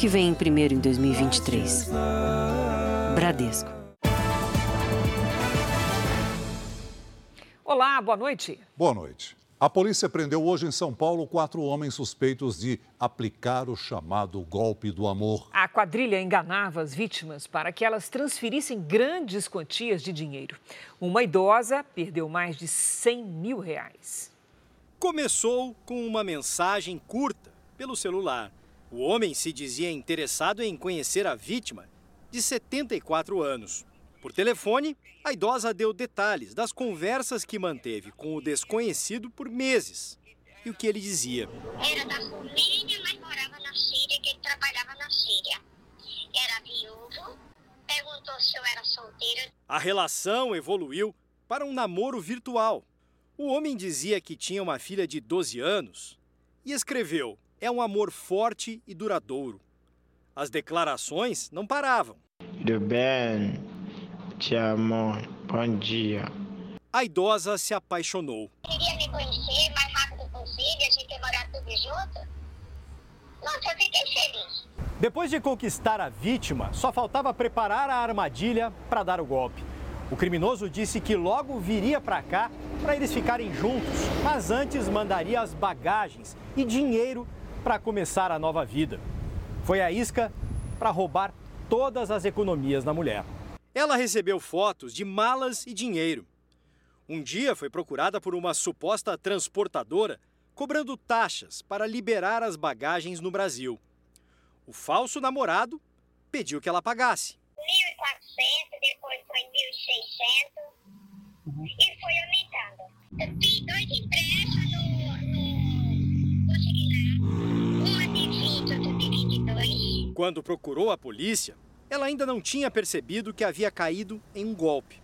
que vem primeiro em 2023. Bradesco. Olá, boa noite. Boa noite. A polícia prendeu hoje em São Paulo quatro homens suspeitos de aplicar o chamado golpe do amor. A quadrilha enganava as vítimas para que elas transferissem grandes quantias de dinheiro. Uma idosa perdeu mais de 100 mil reais. Começou com uma mensagem curta pelo celular. O homem se dizia interessado em conhecer a vítima, de 74 anos. Por telefone, a idosa deu detalhes das conversas que manteve com o desconhecido por meses. E o que ele dizia? Era da Romênia, mas morava na Síria, que ele trabalhava na Síria. Era viúvo, perguntou se eu era solteira. A relação evoluiu para um namoro virtual. O homem dizia que tinha uma filha de 12 anos e escreveu: É um amor forte e duradouro. As declarações não paravam. Tudo bem, te amo, bom dia. A idosa se apaixonou. Queria me conhecer mais rápido possível, a gente ia morar tudo junto. Nossa, eu fiquei feliz. Depois de conquistar a vítima, só faltava preparar a armadilha para dar o golpe. O criminoso disse que logo viria para cá para eles ficarem juntos, mas antes mandaria as bagagens e dinheiro para começar a nova vida. Foi a isca para roubar todas as economias da mulher. Ela recebeu fotos de malas e dinheiro. Um dia foi procurada por uma suposta transportadora cobrando taxas para liberar as bagagens no Brasil. O falso namorado pediu que ela pagasse. 1.400, depois foi 1.600 e foi aumentando. Eu fiz dois empréstimos Quando procurou a polícia, ela ainda não tinha percebido que havia caído em um golpe.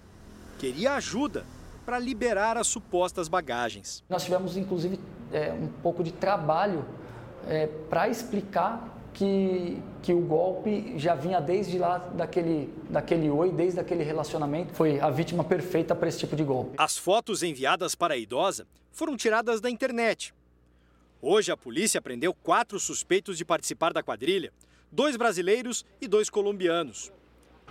Queria ajuda para liberar as supostas bagagens. Nós tivemos, inclusive, é, um pouco de trabalho é, para explicar que, que o golpe já vinha desde lá daquele, daquele oi, desde aquele relacionamento. Foi a vítima perfeita para esse tipo de golpe. As fotos enviadas para a idosa foram tiradas da internet. Hoje, a polícia prendeu quatro suspeitos de participar da quadrilha, dois brasileiros e dois colombianos.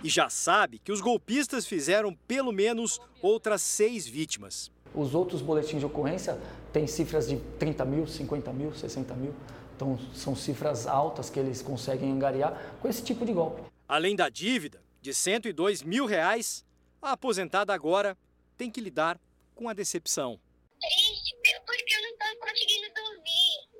E já sabe que os golpistas fizeram pelo menos outras seis vítimas. Os outros boletins de ocorrência têm cifras de 30 mil, 50 mil, 60 mil. Então, são cifras altas que eles conseguem angariar com esse tipo de golpe. Além da dívida de 102 mil reais, a aposentada agora tem que lidar com a decepção. Triste, meu, porque eu não estou conseguindo dormir.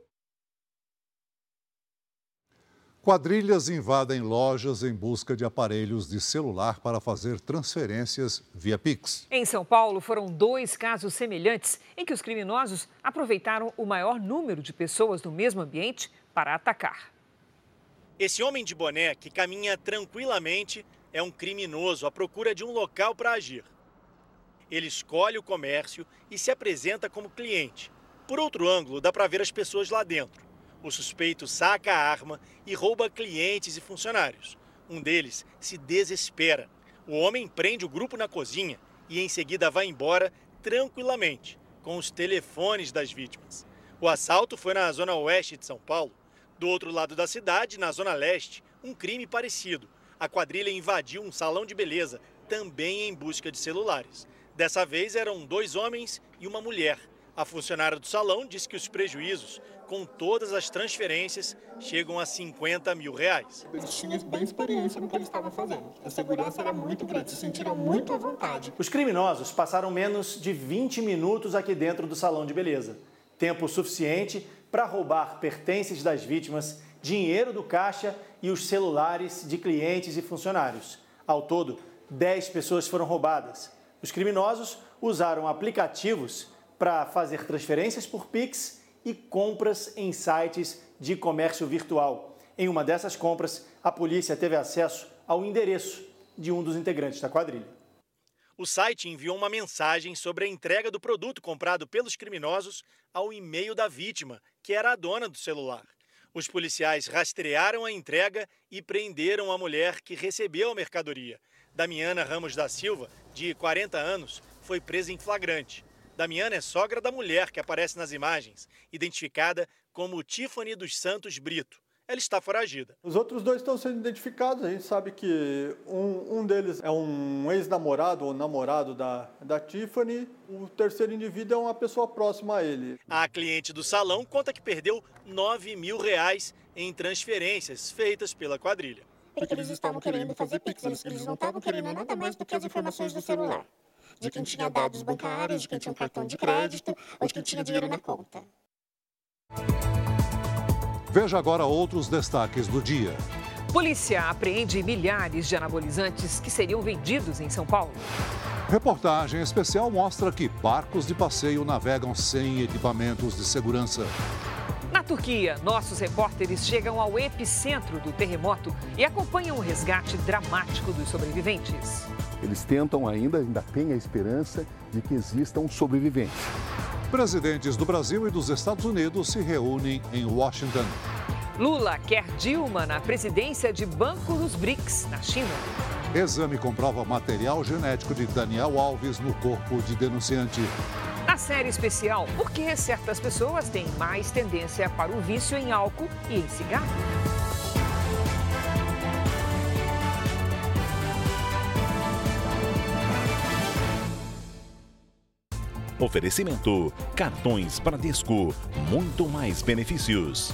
Quadrilhas invadem lojas em busca de aparelhos de celular para fazer transferências via Pix. Em São Paulo, foram dois casos semelhantes em que os criminosos aproveitaram o maior número de pessoas no mesmo ambiente para atacar. Esse homem de boné que caminha tranquilamente é um criminoso à procura de um local para agir. Ele escolhe o comércio e se apresenta como cliente. Por outro ângulo, dá para ver as pessoas lá dentro. O suspeito saca a arma e rouba clientes e funcionários. Um deles se desespera. O homem prende o grupo na cozinha e em seguida vai embora tranquilamente, com os telefones das vítimas. O assalto foi na zona oeste de São Paulo. Do outro lado da cidade, na zona leste, um crime parecido. A quadrilha invadiu um salão de beleza, também em busca de celulares. Dessa vez eram dois homens e uma mulher. A funcionária do salão disse que os prejuízos, com todas as transferências, chegam a 50 mil reais. Eles tinham bem experiência no que eles estavam fazendo. A segurança era muito grande, se sentiram muito à vontade. Os criminosos passaram menos de 20 minutos aqui dentro do salão de beleza. Tempo suficiente para roubar pertences das vítimas, dinheiro do caixa e os celulares de clientes e funcionários. Ao todo, 10 pessoas foram roubadas. Os criminosos usaram aplicativos para fazer transferências por Pix e compras em sites de comércio virtual. Em uma dessas compras, a polícia teve acesso ao endereço de um dos integrantes da quadrilha. O site enviou uma mensagem sobre a entrega do produto comprado pelos criminosos ao e-mail da vítima, que era a dona do celular. Os policiais rastrearam a entrega e prenderam a mulher que recebeu a mercadoria. Damiana Ramos da Silva, de 40 anos, foi presa em flagrante. Damiana é sogra da mulher que aparece nas imagens, identificada como Tiffany dos Santos Brito. ela está foragida. Os outros dois estão sendo identificados. A gente sabe que um, um deles é um ex-namorado ou namorado da, da Tiffany. O terceiro indivíduo é uma pessoa próxima a ele. A cliente do salão conta que perdeu 9 mil reais em transferências feitas pela quadrilha. Porque eles estavam querendo fazer Pix, eles, eles não estavam querendo nada mais do que as informações do celular. De quem tinha dados bancários, de quem tinha um cartão de crédito ou de quem tinha dinheiro na conta. Veja agora outros destaques do dia. Polícia apreende milhares de anabolizantes que seriam vendidos em São Paulo. Reportagem especial mostra que barcos de passeio navegam sem equipamentos de segurança. Na Turquia, nossos repórteres chegam ao epicentro do terremoto e acompanham o resgate dramático dos sobreviventes. Eles tentam ainda, ainda têm a esperança de que existam sobreviventes. Presidentes do Brasil e dos Estados Unidos se reúnem em Washington. Lula quer Dilma na presidência de Banco dos BRICS, na China. Exame comprova material genético de Daniel Alves no corpo de denunciante. Na série especial, por que certas pessoas têm mais tendência para o vício em álcool e em cigarro? Oferecimento: cartões Bradesco, muito mais benefícios.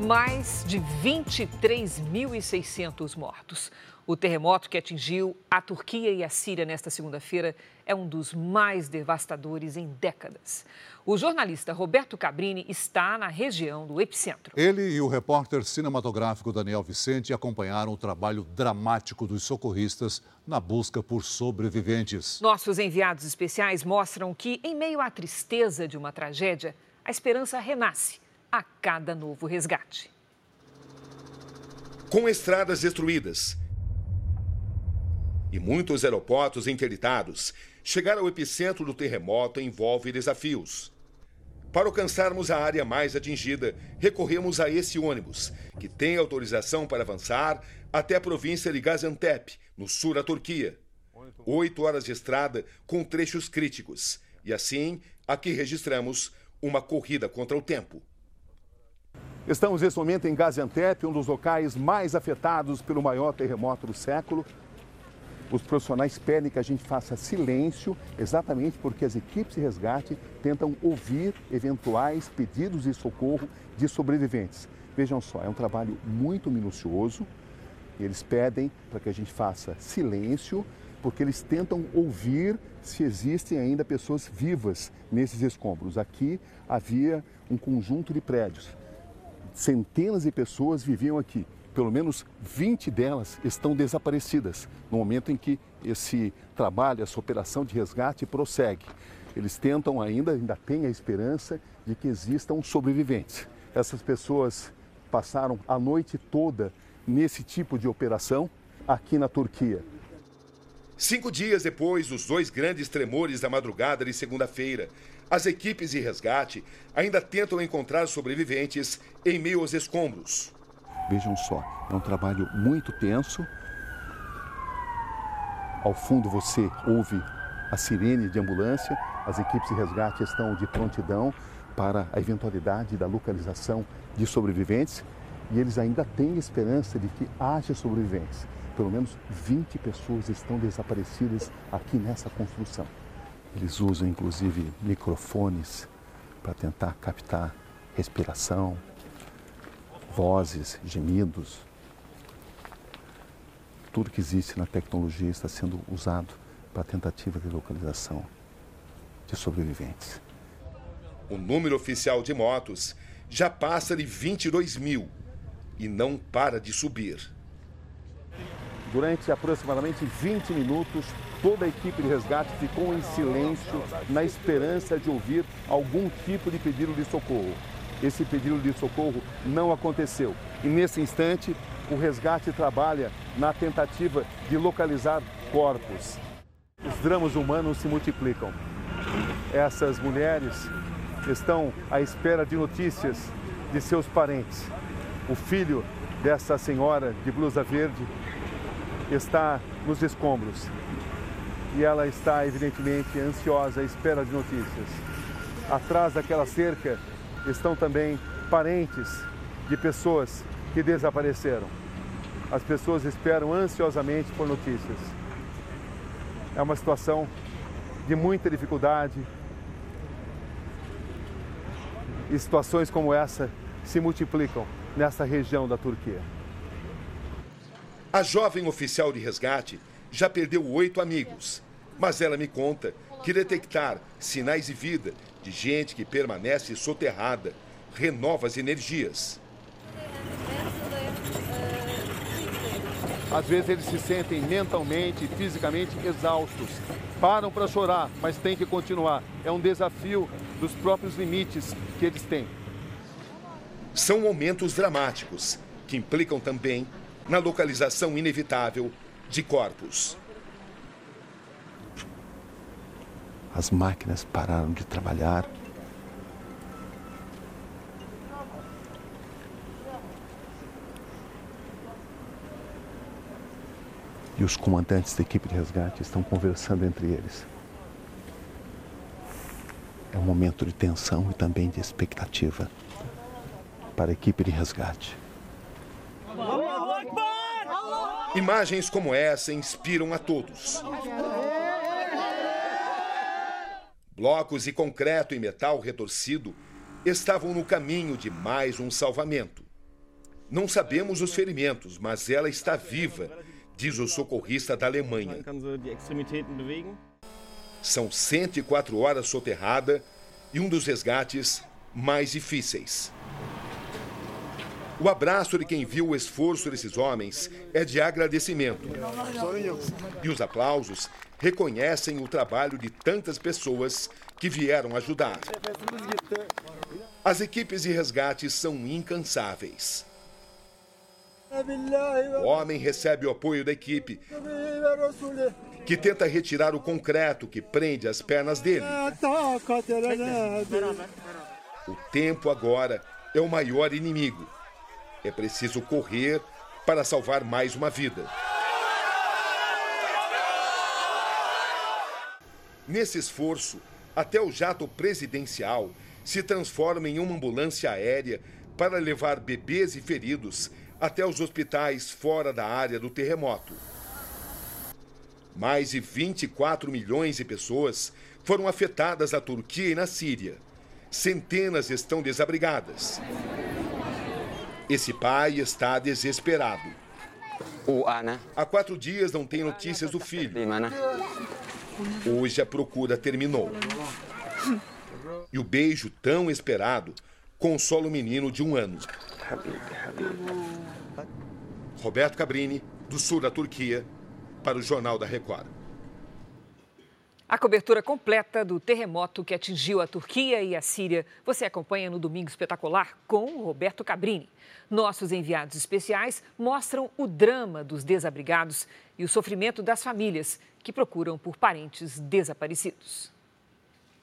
Mais de 23.600 mortos. O terremoto que atingiu a Turquia e a Síria nesta segunda-feira é um dos mais devastadores em décadas. O jornalista Roberto Cabrini está na região do epicentro. Ele e o repórter cinematográfico Daniel Vicente acompanharam o trabalho dramático dos socorristas na busca por sobreviventes. Nossos enviados especiais mostram que, em meio à tristeza de uma tragédia, a esperança renasce a cada novo resgate. Com estradas destruídas e muitos aeroportos interditados, chegar ao epicentro do terremoto envolve desafios. Para alcançarmos a área mais atingida, recorremos a esse ônibus, que tem autorização para avançar até a província de Gaziantep, no sul da Turquia. Oito horas de estrada com trechos críticos. E assim, aqui registramos uma corrida contra o tempo. Estamos nesse momento em Gaziantep, um dos locais mais afetados pelo maior terremoto do século. Os profissionais pedem que a gente faça silêncio, exatamente porque as equipes de resgate tentam ouvir eventuais pedidos de socorro de sobreviventes. Vejam só, é um trabalho muito minucioso. Eles pedem para que a gente faça silêncio, porque eles tentam ouvir se existem ainda pessoas vivas nesses escombros. Aqui havia um conjunto de prédios. Centenas de pessoas viviam aqui pelo menos 20 delas estão desaparecidas no momento em que esse trabalho, essa operação de resgate prossegue. Eles tentam ainda, ainda têm a esperança de que existam sobreviventes. Essas pessoas passaram a noite toda nesse tipo de operação aqui na Turquia. Cinco dias depois dos dois grandes tremores da madrugada de segunda-feira, as equipes de resgate ainda tentam encontrar sobreviventes em meio aos escombros. Vejam só, é um trabalho muito tenso. Ao fundo você ouve a sirene de ambulância, as equipes de resgate estão de prontidão para a eventualidade da localização de sobreviventes e eles ainda têm esperança de que haja sobreviventes. Pelo menos 20 pessoas estão desaparecidas aqui nessa construção. Eles usam inclusive microfones para tentar captar respiração, vozes, gemidos. Tudo que existe na tecnologia está sendo usado para a tentativa de localização de sobreviventes. O número oficial de mortos já passa de 22 mil e não para de subir. Durante aproximadamente 20 minutos, toda a equipe de resgate ficou em silêncio, na esperança de ouvir algum tipo de pedido de socorro esse pedido de socorro não aconteceu. E nesse instante, o resgate trabalha na tentativa de localizar corpos. Os dramas humanos se multiplicam. Essas mulheres estão à espera de notícias de seus parentes. O filho dessa senhora de blusa verde está nos escombros e ela está evidentemente ansiosa à espera de notícias. Atrás daquela cerca estão também parentes de pessoas que desapareceram. As pessoas esperam ansiosamente por notícias. É uma situação de muita dificuldade. E situações como essa se multiplicam nessa região da Turquia. A jovem oficial de resgate já perdeu oito amigos, mas ela me conta que detectar sinais de vida de gente que permanece soterrada renova as energias. Às vezes eles se sentem mentalmente e fisicamente exaustos. Param para chorar, mas tem que continuar. É um desafio dos próprios limites que eles têm. São momentos dramáticos que implicam também na localização inevitável de corpos. As máquinas pararam de trabalhar. E os comandantes da equipe de resgate estão conversando entre eles. É um momento de tensão e também de expectativa para a equipe de resgate. Imagens como essa inspiram a todos. Blocos de concreto e metal retorcido estavam no caminho de mais um salvamento. Não sabemos os ferimentos, mas ela está viva, diz o socorrista da Alemanha. São 104 horas soterrada e um dos resgates mais difíceis. O abraço de quem viu o esforço desses homens é de agradecimento. E os aplausos reconhecem o trabalho de tantas pessoas que vieram ajudar. As equipes de resgate são incansáveis. O homem recebe o apoio da equipe, que tenta retirar o concreto que prende as pernas dele. O tempo agora é o maior inimigo. É preciso correr para salvar mais uma vida. Nesse esforço, até o jato presidencial se transforma em uma ambulância aérea para levar bebês e feridos até os hospitais fora da área do terremoto. Mais de 24 milhões de pessoas foram afetadas na Turquia e na Síria. Centenas estão desabrigadas. Esse pai está desesperado. Há quatro dias não tem notícias do filho. Hoje a procura terminou. E o beijo tão esperado consola o menino de um ano. Roberto Cabrini, do sul da Turquia, para o Jornal da Record. A cobertura completa do terremoto que atingiu a Turquia e a Síria você acompanha no Domingo Espetacular com Roberto Cabrini. Nossos enviados especiais mostram o drama dos desabrigados e o sofrimento das famílias que procuram por parentes desaparecidos.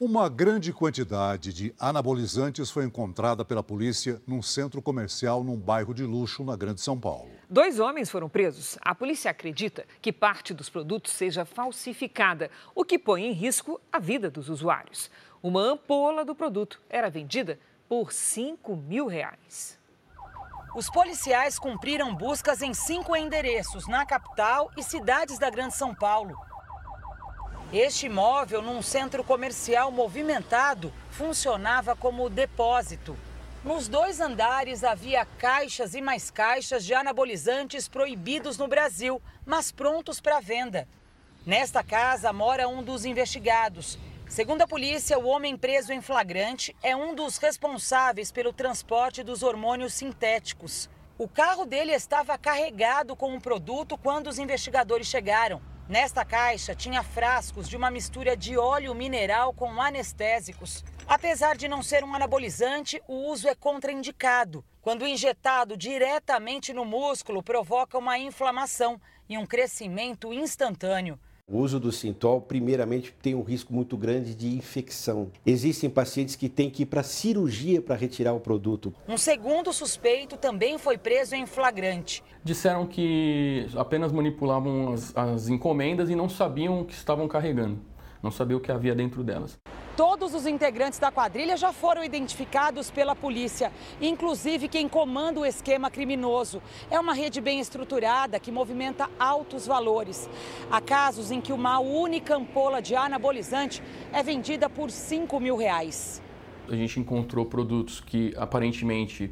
Uma grande quantidade de anabolizantes foi encontrada pela polícia num centro comercial num bairro de luxo na Grande São Paulo. Dois homens foram presos. A polícia acredita que parte dos produtos seja falsificada, o que põe em risco a vida dos usuários. Uma ampola do produto era vendida por 5 mil reais. Os policiais cumpriram buscas em cinco endereços na capital e cidades da Grande São Paulo. Este imóvel, num centro comercial movimentado, funcionava como depósito. Nos dois andares havia caixas e mais caixas de anabolizantes proibidos no Brasil, mas prontos para venda. Nesta casa mora um dos investigados. Segundo a polícia, o homem preso em flagrante é um dos responsáveis pelo transporte dos hormônios sintéticos. O carro dele estava carregado com o produto quando os investigadores chegaram. Nesta caixa tinha frascos de uma mistura de óleo mineral com anestésicos. Apesar de não ser um anabolizante, o uso é contraindicado. Quando injetado diretamente no músculo, provoca uma inflamação e um crescimento instantâneo. O uso do Sintol, primeiramente, tem um risco muito grande de infecção. Existem pacientes que têm que ir para cirurgia para retirar o produto. Um segundo suspeito também foi preso em flagrante. Disseram que apenas manipulavam as, as encomendas e não sabiam o que estavam carregando, não sabiam o que havia dentro delas. Todos os integrantes da quadrilha já foram identificados pela polícia, inclusive quem comanda o esquema criminoso. É uma rede bem estruturada que movimenta altos valores. Há casos em que uma única ampola de anabolizante é vendida por 5 mil reais. A gente encontrou produtos que aparentemente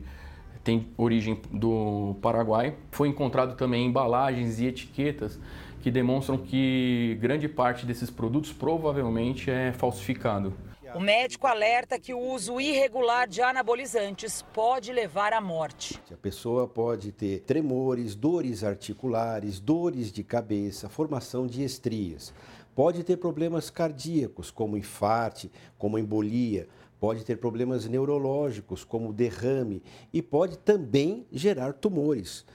têm origem do Paraguai. Foi encontrado também embalagens e etiquetas que demonstram que grande parte desses produtos provavelmente é falsificado. O médico alerta que o uso irregular de anabolizantes pode levar à morte. A pessoa pode ter tremores, dores articulares, dores de cabeça, formação de estrias. Pode ter problemas cardíacos, como infarte, como embolia, pode ter problemas neurológicos, como derrame, e pode também gerar tumores.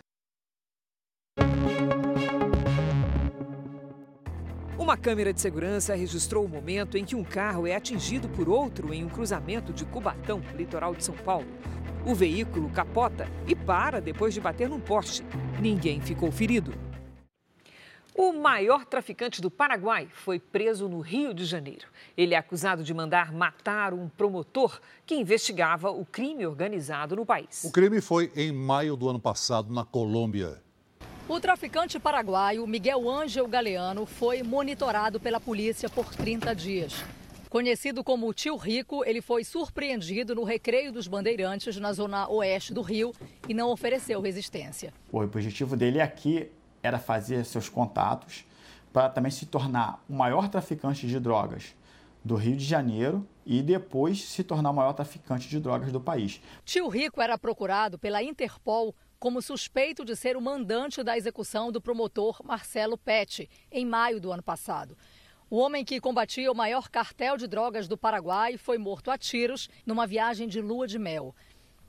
Uma câmera de segurança registrou o momento em que um carro é atingido por outro em um cruzamento de Cubatão, litoral de São Paulo. O veículo capota e para depois de bater num poste. Ninguém ficou ferido. O maior traficante do Paraguai foi preso no Rio de Janeiro. Ele é acusado de mandar matar um promotor que investigava o crime organizado no país. O crime foi em maio do ano passado, na Colômbia. O traficante paraguaio Miguel Ângel Galeano foi monitorado pela polícia por 30 dias. Conhecido como Tio Rico, ele foi surpreendido no Recreio dos Bandeirantes, na zona oeste do Rio, e não ofereceu resistência. O objetivo dele aqui era fazer seus contatos para também se tornar o maior traficante de drogas do Rio de Janeiro e depois se tornar o maior traficante de drogas do país. Tio Rico era procurado pela Interpol como suspeito de ser o mandante da execução do promotor Marcelo Pet, em maio do ano passado. O homem que combatia o maior cartel de drogas do Paraguai foi morto a tiros numa viagem de lua de mel.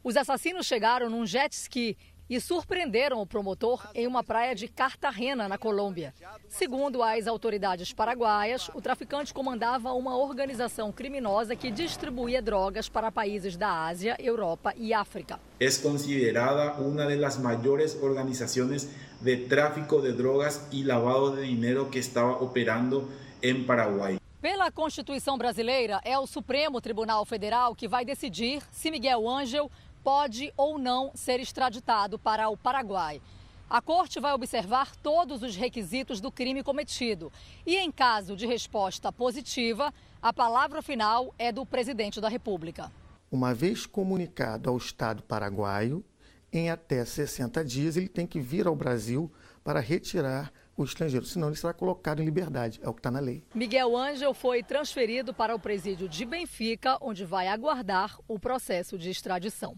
Os assassinos chegaram num jet ski e surpreenderam o promotor em uma praia de Cartagena, na Colômbia. Segundo as autoridades paraguaias, o traficante comandava uma organização criminosa que distribuía drogas para países da Ásia, Europa e África. É considerada uma das maiores organizações de tráfico de drogas e lavado de dinheiro que estava operando em Paraguai. Pela Constituição brasileira, é o Supremo Tribunal Federal que vai decidir se Miguel Ângel pode ou não ser extraditado para o Paraguai. A corte vai observar todos os requisitos do crime cometido e, em caso de resposta positiva, a palavra final é do presidente da República. Uma vez comunicado ao Estado paraguaio, em até 60 dias ele tem que vir ao Brasil para retirar o estrangeiro, senão ele será colocado em liberdade, é o que está na lei. Miguel Ângel foi transferido para o presídio de Benfica, onde vai aguardar o processo de extradição.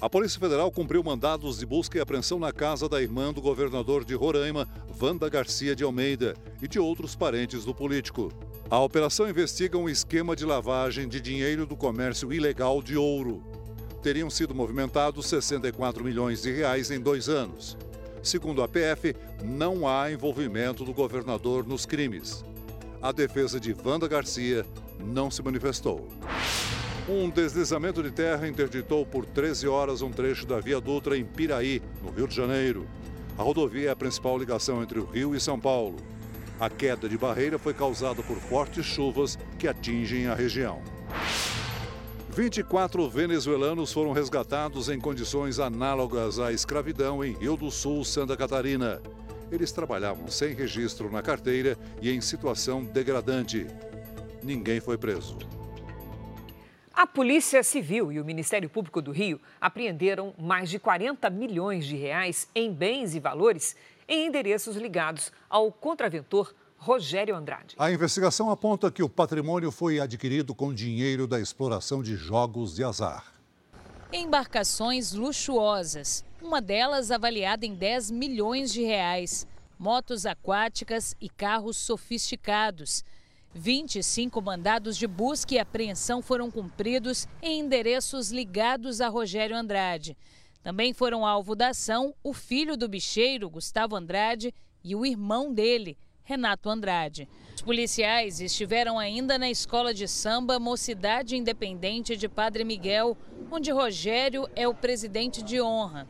A Polícia Federal cumpriu mandados de busca e apreensão na casa da irmã do governador de Roraima, Wanda Garcia de Almeida, e de outros parentes do político. A operação investiga um esquema de lavagem de dinheiro do comércio ilegal de ouro. Teriam sido movimentados 64 milhões de reais em dois anos. Segundo a PF, não há envolvimento do governador nos crimes. A defesa de Wanda Garcia não se manifestou. Um deslizamento de terra interditou por 13 horas um trecho da Via Dutra em Piraí, no Rio de Janeiro. A rodovia é a principal ligação entre o Rio e São Paulo. A queda de barreira foi causada por fortes chuvas que atingem a região. 24 venezuelanos foram resgatados em condições análogas à escravidão em Rio do Sul, Santa Catarina. Eles trabalhavam sem registro na carteira e em situação degradante. Ninguém foi preso. A Polícia Civil e o Ministério Público do Rio apreenderam mais de 40 milhões de reais em bens e valores em endereços ligados ao contraventor Rogério Andrade. A investigação aponta que o patrimônio foi adquirido com dinheiro da exploração de jogos de azar. Embarcações luxuosas, uma delas avaliada em 10 milhões de reais, motos aquáticas e carros sofisticados. 25 mandados de busca e apreensão foram cumpridos em endereços ligados a Rogério Andrade. Também foram alvo da ação o filho do bicheiro, Gustavo Andrade, e o irmão dele, Renato Andrade. Os policiais estiveram ainda na escola de samba Mocidade Independente de Padre Miguel, onde Rogério é o presidente de honra.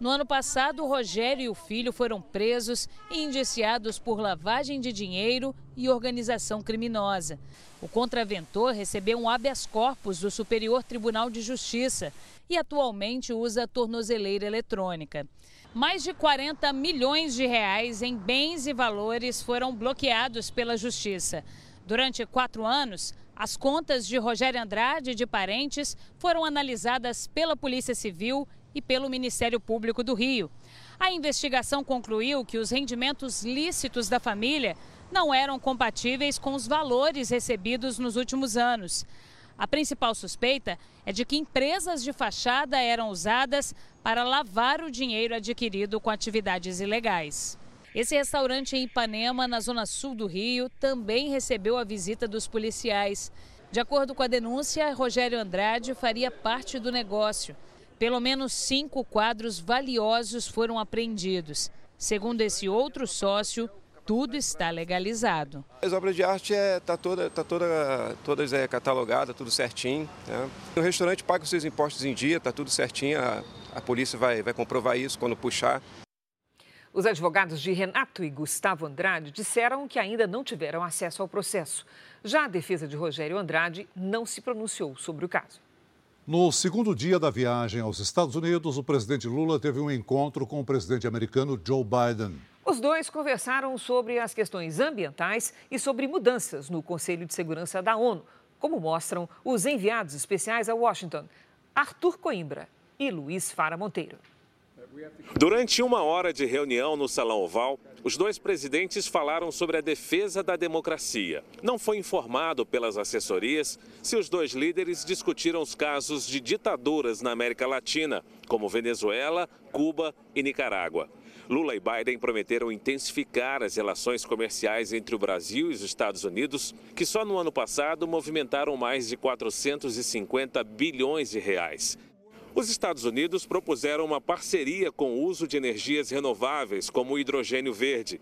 No ano passado, Rogério e o filho foram presos e indiciados por lavagem de dinheiro e organização criminosa. O contraventor recebeu um habeas corpus do Superior Tribunal de Justiça e atualmente usa tornozeleira eletrônica. Mais de 40 milhões de reais em bens e valores foram bloqueados pela Justiça. Durante quatro anos, as contas de Rogério Andrade e de parentes foram analisadas pela Polícia Civil e pelo Ministério Público do Rio. A investigação concluiu que os rendimentos lícitos da família não eram compatíveis com os valores recebidos nos últimos anos. A principal suspeita é de que empresas de fachada eram usadas para lavar o dinheiro adquirido com atividades ilegais. Esse restaurante em Ipanema, na zona sul do Rio, também recebeu a visita dos policiais. De acordo com a denúncia, Rogério Andrade faria parte do negócio. Pelo menos cinco quadros valiosos foram apreendidos. Segundo esse outro sócio, tudo está legalizado. As obras de arte é tá toda tá toda todas é catalogada, tudo certinho. Né? O restaurante paga os seus impostos em dia, tá tudo certinho. A, a polícia vai vai comprovar isso quando puxar. Os advogados de Renato e Gustavo Andrade disseram que ainda não tiveram acesso ao processo. Já a defesa de Rogério Andrade não se pronunciou sobre o caso. No segundo dia da viagem aos Estados Unidos, o presidente Lula teve um encontro com o presidente americano Joe Biden. Os dois conversaram sobre as questões ambientais e sobre mudanças no Conselho de Segurança da ONU, como mostram os enviados especiais a Washington, Arthur Coimbra e Luiz Fara Monteiro. Durante uma hora de reunião no Salão Oval, os dois presidentes falaram sobre a defesa da democracia. Não foi informado pelas assessorias se os dois líderes discutiram os casos de ditaduras na América Latina, como Venezuela, Cuba e Nicarágua. Lula e Biden prometeram intensificar as relações comerciais entre o Brasil e os Estados Unidos, que só no ano passado movimentaram mais de 450 bilhões de reais. Os Estados Unidos propuseram uma parceria com o uso de energias renováveis, como o hidrogênio verde.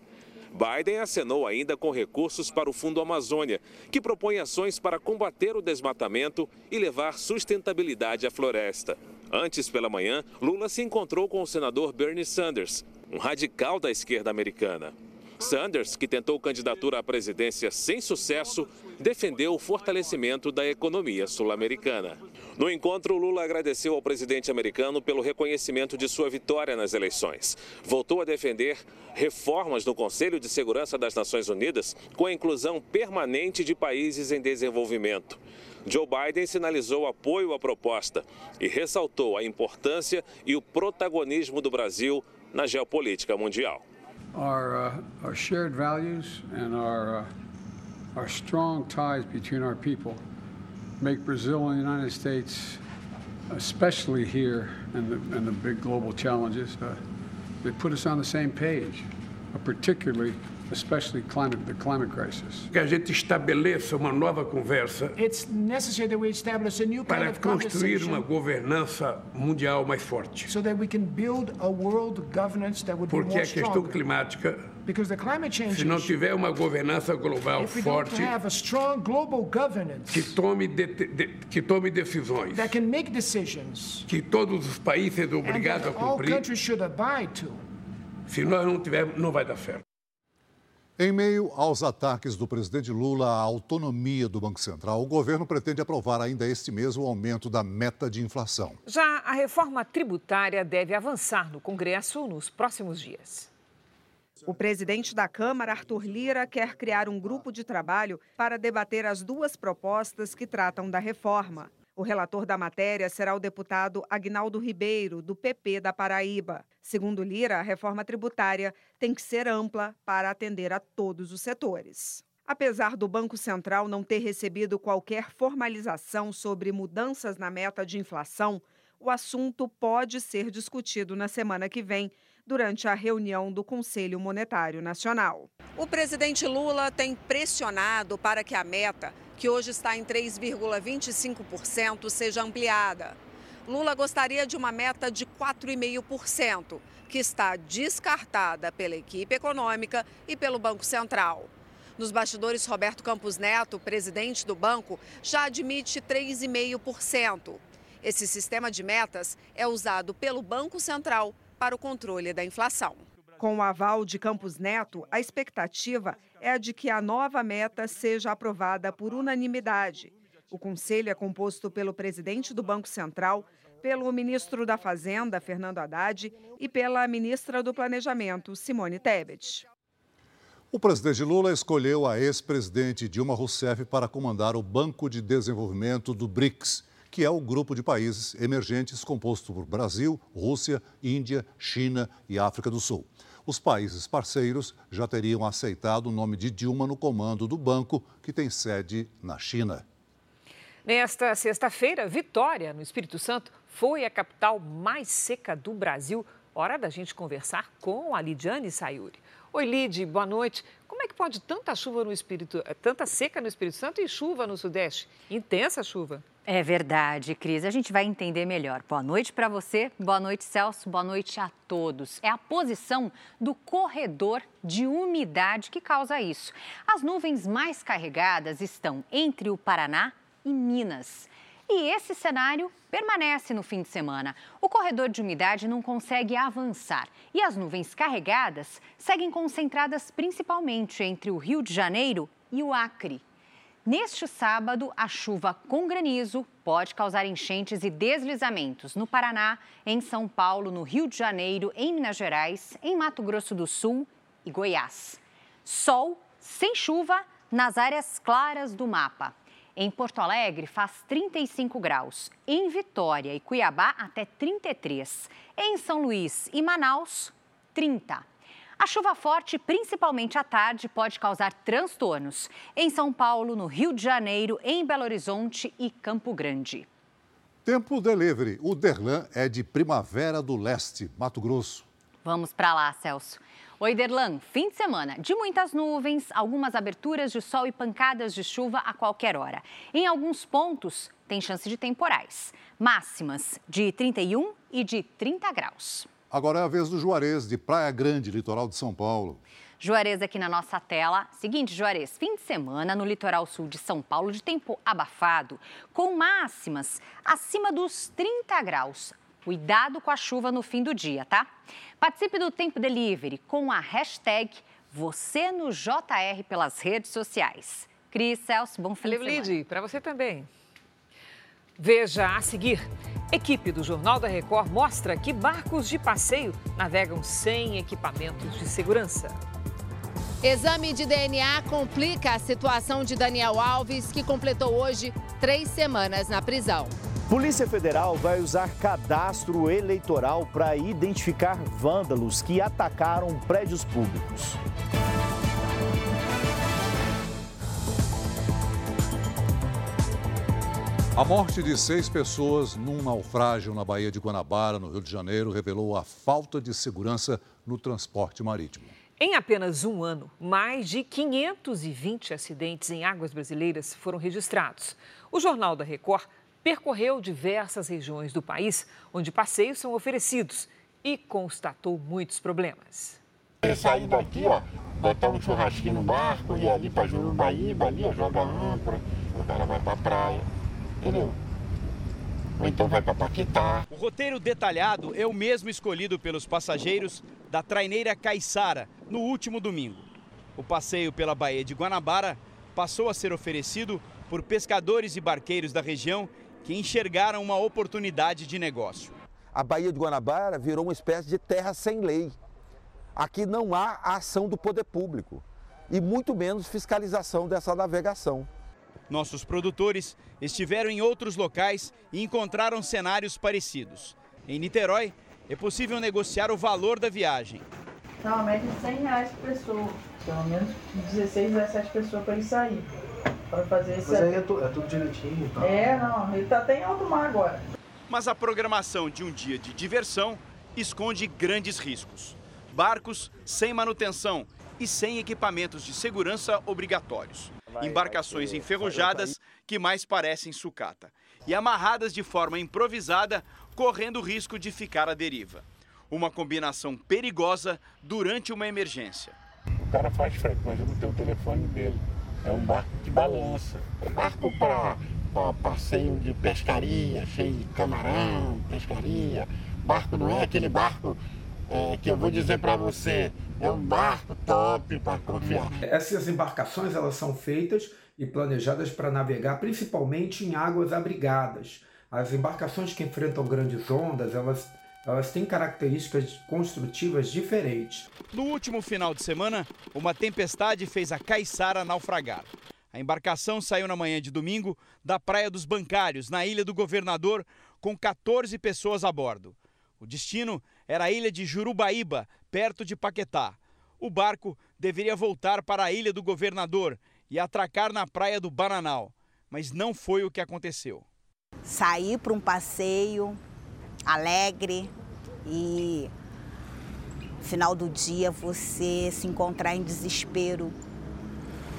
Biden acenou ainda com recursos para o Fundo Amazônia, que propõe ações para combater o desmatamento e levar sustentabilidade à floresta. Antes pela manhã, Lula se encontrou com o senador Bernie Sanders, um radical da esquerda americana. Sanders, que tentou candidatura à presidência sem sucesso, defendeu o fortalecimento da economia sul-americana. No encontro, Lula agradeceu ao presidente americano pelo reconhecimento de sua vitória nas eleições. Voltou a defender reformas no Conselho de Segurança das Nações Unidas com a inclusão permanente de países em desenvolvimento. Joe Biden sinalizou apoio à proposta e ressaltou a importância e o protagonismo do Brasil na geopolítica mundial. Our, uh, our shared values and our, uh, our strong ties between our people make Brazil and the United States, especially here and the, and the big global challenges, uh, they put us on the same page, uh, particularly especially climate, the climate crisis. Que a gente estabeleça uma nova conversa It's necessary that we establish a new kind para of construir uma governança mundial mais forte. so that we can build a world governance that would be Porque more a questão stronger. climática, Because the climate change se não tiver uma governança global if we don't forte have a strong global governance que tome, de, de, que tome decisões that can make decisions que todos os países obrigados a all cumprir, countries should abide to, se nós não tivermos, não vai dar certo. Em meio aos ataques do presidente Lula à autonomia do Banco Central, o governo pretende aprovar ainda este mês o aumento da meta de inflação. Já a reforma tributária deve avançar no Congresso nos próximos dias. O presidente da Câmara, Arthur Lira, quer criar um grupo de trabalho para debater as duas propostas que tratam da reforma. O relator da matéria será o deputado Agnaldo Ribeiro, do PP da Paraíba. Segundo Lira, a reforma tributária tem que ser ampla para atender a todos os setores. Apesar do Banco Central não ter recebido qualquer formalização sobre mudanças na meta de inflação, o assunto pode ser discutido na semana que vem, durante a reunião do Conselho Monetário Nacional. O presidente Lula tem pressionado para que a meta, que hoje está em 3,25%, seja ampliada. Lula gostaria de uma meta de 4,5%, que está descartada pela equipe econômica e pelo Banco Central. Nos bastidores, Roberto Campos Neto, presidente do banco, já admite 3,5%. Esse sistema de metas é usado pelo Banco Central para o controle da inflação. Com o aval de Campos Neto, a expectativa é a de que a nova meta seja aprovada por unanimidade. O conselho é composto pelo presidente do Banco Central, pelo ministro da Fazenda, Fernando Haddad, e pela ministra do Planejamento, Simone Tebet. O presidente Lula escolheu a ex-presidente Dilma Rousseff para comandar o Banco de Desenvolvimento do BRICS, que é o grupo de países emergentes composto por Brasil, Rússia, Índia, China e África do Sul os países parceiros já teriam aceitado o nome de Dilma no comando do banco, que tem sede na China. Nesta sexta-feira, Vitória, no Espírito Santo, foi a capital mais seca do Brasil. Hora da gente conversar com a Lidiane Sayuri. Oi, Lid, boa noite. Como é que pode tanta chuva no Espírito, tanta seca no Espírito Santo e chuva no Sudeste? Intensa chuva. É verdade, Cris. A gente vai entender melhor. Boa noite para você, boa noite, Celso, boa noite a todos. É a posição do corredor de umidade que causa isso. As nuvens mais carregadas estão entre o Paraná e Minas. E esse cenário permanece no fim de semana. O corredor de umidade não consegue avançar e as nuvens carregadas seguem concentradas principalmente entre o Rio de Janeiro e o Acre. Neste sábado, a chuva com granizo pode causar enchentes e deslizamentos no Paraná, em São Paulo, no Rio de Janeiro, em Minas Gerais, em Mato Grosso do Sul e Goiás. Sol sem chuva nas áreas claras do mapa. Em Porto Alegre faz 35 graus, em Vitória e Cuiabá até 33, em São Luís e Manaus 30. A chuva forte, principalmente à tarde, pode causar transtornos em São Paulo, no Rio de Janeiro, em Belo Horizonte e Campo Grande. Tempo Delivery. O Derlan é de Primavera do Leste, Mato Grosso. Vamos para lá, Celso. Oi, Derlan. Fim de semana de muitas nuvens, algumas aberturas de sol e pancadas de chuva a qualquer hora. Em alguns pontos, tem chance de temporais. Máximas de 31 e de 30 graus. Agora é a vez do Juarez, de Praia Grande, litoral de São Paulo. Juarez aqui na nossa tela. Seguinte, Juarez, fim de semana no litoral sul de São Paulo de tempo abafado, com máximas acima dos 30 graus. Cuidado com a chuva no fim do dia, tá? Participe do Tempo Delivery com a hashtag você no JR pelas redes sociais. Cris, Celso, bom fim de semana. para você também. Veja a seguir. Equipe do Jornal da Record mostra que barcos de passeio navegam sem equipamentos de segurança. Exame de DNA complica a situação de Daniel Alves, que completou hoje três semanas na prisão. Polícia Federal vai usar cadastro eleitoral para identificar vândalos que atacaram prédios públicos. A morte de seis pessoas num naufrágio na Baía de Guanabara, no Rio de Janeiro, revelou a falta de segurança no transporte marítimo. Em apenas um ano, mais de 520 acidentes em águas brasileiras foram registrados. O Jornal da Record percorreu diversas regiões do país onde passeios são oferecidos e constatou muitos problemas. Ele sair daqui, ó, botar um churrasquinho no barco, ir ali para Jurubaíba, ali, joga âncora, o cara vai para a praia entendeu? Ou então vai para Paquetá. O roteiro detalhado é o mesmo escolhido pelos passageiros da traineira Caiçara no último domingo. O passeio pela Baía de Guanabara passou a ser oferecido por pescadores e barqueiros da região que enxergaram uma oportunidade de negócio. A Baía de Guanabara virou uma espécie de terra sem lei. Aqui não há ação do poder público e muito menos fiscalização dessa navegação. Nossos produtores estiveram em outros locais e encontraram cenários parecidos. Em Niterói, é possível negociar o valor da viagem. Tá uma média de 100 reais por pessoa. Pelo menos 16, 17 pessoas para ele sair. Para fazer esse. Mas aí é, tu, é tudo direitinho tá? É, não. Ele tá até em alto mar agora. Mas a programação de um dia de diversão esconde grandes riscos. Barcos sem manutenção e sem equipamentos de segurança obrigatórios embarcações enferrujadas que mais parecem sucata e amarradas de forma improvisada, correndo o risco de ficar à deriva. Uma combinação perigosa durante uma emergência. O cara faz frente, mas eu não tenho o telefone dele. É um barco de balança. É barco para passeio de pescaria, cheio de camarão, pescaria. Barco não é aquele barco é, que eu vou dizer para você, é um barco top para confiar. Essas embarcações elas são feitas e planejadas para navegar principalmente em águas abrigadas. As embarcações que enfrentam grandes ondas, elas elas têm características construtivas diferentes. No último final de semana, uma tempestade fez a Caiçara naufragar. A embarcação saiu na manhã de domingo da Praia dos Bancários, na Ilha do Governador, com 14 pessoas a bordo. O destino era a ilha de Jurubaíba, perto de Paquetá. O barco deveria voltar para a Ilha do Governador e atracar na Praia do Bananal, mas não foi o que aconteceu. Sair para um passeio alegre e final do dia você se encontrar em desespero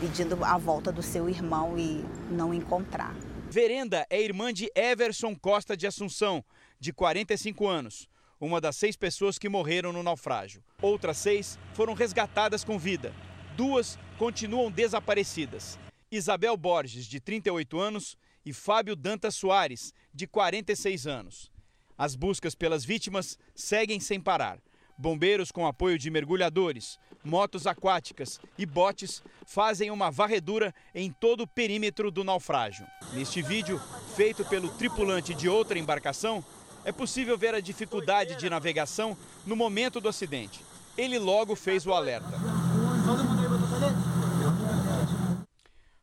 pedindo a volta do seu irmão e não encontrar. Verenda é irmã de Everson Costa de Assunção, de 45 anos, uma das seis pessoas que morreram no naufrágio. Outras seis foram resgatadas com vida. Duas continuam desaparecidas. Isabel Borges, de 38 anos, e Fábio Dantas Soares, de 46 anos. As buscas pelas vítimas seguem sem parar. Bombeiros, com apoio de mergulhadores, motos aquáticas e botes, fazem uma varredura em todo o perímetro do naufrágio. Neste vídeo, feito pelo tripulante de outra embarcação, é possível ver a dificuldade de navegação no momento do acidente. Ele logo fez o alerta.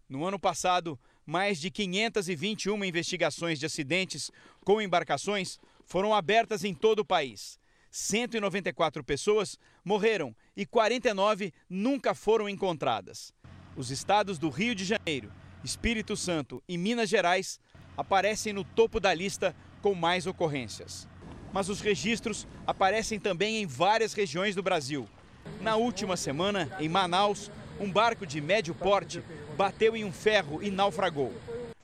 No ano passado, mais de 521 investigações de acidentes com embarcações foram abertas em todo o país. 194 pessoas morreram e 49 nunca foram encontradas. Os estados do Rio de Janeiro, Espírito Santo e Minas Gerais aparecem no topo da lista com mais ocorrências. Mas os registros aparecem também em várias regiões do Brasil. Na última semana, em Manaus, um barco de médio porte bateu em um ferro e naufragou.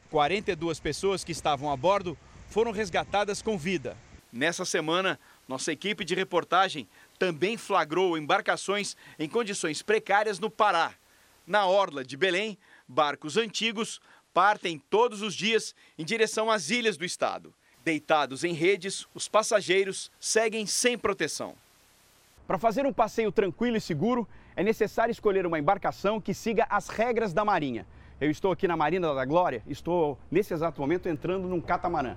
42 pessoas que estavam a bordo foram resgatadas com vida. Nessa semana, nossa equipe de reportagem também flagrou embarcações em condições precárias no Pará. Na orla de Belém, barcos antigos partem todos os dias em direção às ilhas do estado. Deitados em redes, os passageiros seguem sem proteção. Para fazer um passeio tranquilo e seguro, é necessário escolher uma embarcação que siga as regras da Marinha. Eu estou aqui na Marina da Glória, estou nesse exato momento entrando num catamarã.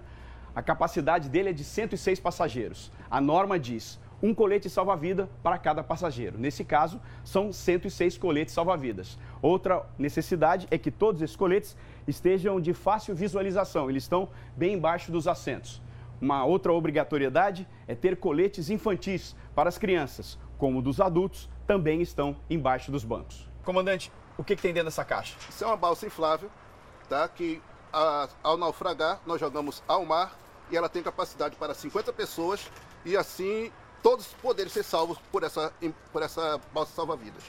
A capacidade dele é de 106 passageiros. A norma diz um colete salva-vida para cada passageiro. Nesse caso, são 106 coletes salva-vidas. Outra necessidade é que todos esses coletes estejam de fácil visualização, eles estão bem embaixo dos assentos. Uma outra obrigatoriedade é ter coletes infantis para as crianças, como dos adultos, também estão embaixo dos bancos. Comandante, o que, que tem dentro dessa caixa? Isso é uma balsa inflável, tá? que a, ao naufragar nós jogamos ao mar e ela tem capacidade para 50 pessoas e assim todos poderem ser salvos por essa, por essa balsa salva-vidas.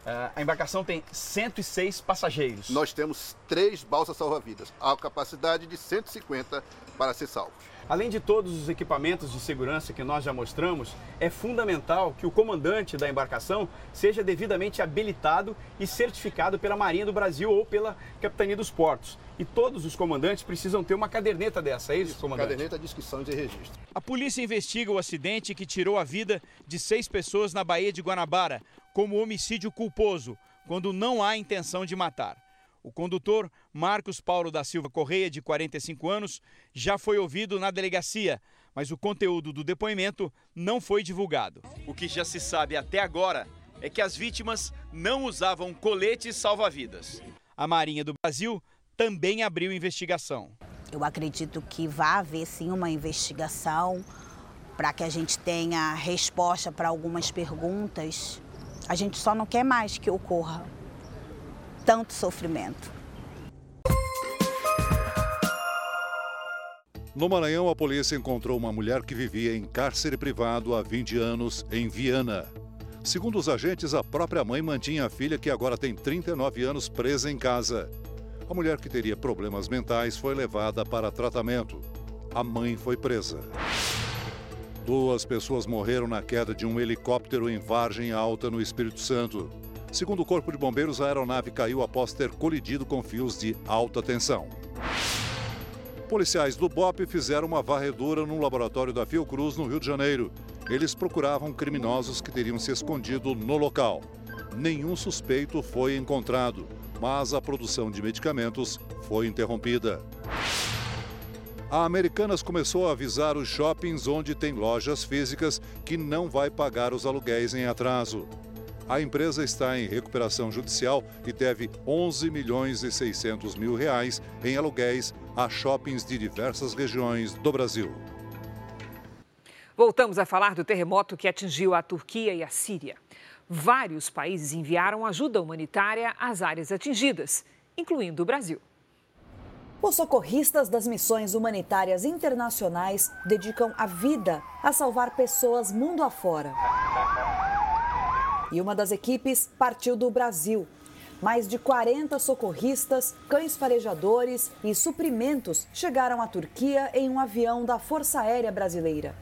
Uh, a embarcação tem 106 passageiros. Nós temos três balsas salva-vidas, a capacidade de 150 para ser salvos. Além de todos os equipamentos de segurança que nós já mostramos, é fundamental que o comandante da embarcação seja devidamente habilitado e certificado pela Marinha do Brasil ou pela Capitania dos Portos. E todos os comandantes precisam ter uma caderneta dessa, é isso, isso comandante? Caderneta de inscrição e registro. A polícia investiga o acidente que tirou a vida de seis pessoas na Baía de Guanabara como homicídio culposo, quando não há intenção de matar. O condutor, Marcos Paulo da Silva Correia, de 45 anos, já foi ouvido na delegacia, mas o conteúdo do depoimento não foi divulgado. O que já se sabe até agora é que as vítimas não usavam coletes salva-vidas. A Marinha do Brasil também abriu investigação. Eu acredito que vai haver sim uma investigação para que a gente tenha resposta para algumas perguntas. A gente só não quer mais que ocorra tanto sofrimento. No Maranhão, a polícia encontrou uma mulher que vivia em cárcere privado há 20 anos, em Viana. Segundo os agentes, a própria mãe mantinha a filha, que agora tem 39 anos, presa em casa. A mulher que teria problemas mentais foi levada para tratamento. A mãe foi presa. Duas pessoas morreram na queda de um helicóptero em Vargem Alta, no Espírito Santo. Segundo o Corpo de Bombeiros, a aeronave caiu após ter colidido com fios de alta tensão. Policiais do BOP fizeram uma varredura no laboratório da Fiocruz, no Rio de Janeiro, Eles procuravam criminosos que teriam se escondido no local. Nenhum suspeito foi encontrado, mas a produção de medicamentos foi interrompida. A Americanas começou a avisar os shoppings onde tem lojas físicas que não vai pagar os aluguéis em atraso. A empresa está em recuperação judicial e deve 11 milhões e 600 mil reais em aluguéis a shoppings de diversas regiões do Brasil. Voltamos a falar do terremoto que atingiu a Turquia e a Síria. Vários países enviaram ajuda humanitária às áreas atingidas, incluindo o Brasil. Os socorristas das missões humanitárias internacionais dedicam a vida a salvar pessoas mundo afora. E uma das equipes partiu do Brasil. Mais de 40 socorristas, cães farejadores e suprimentos chegaram à Turquia em um avião da Força Aérea Brasileira.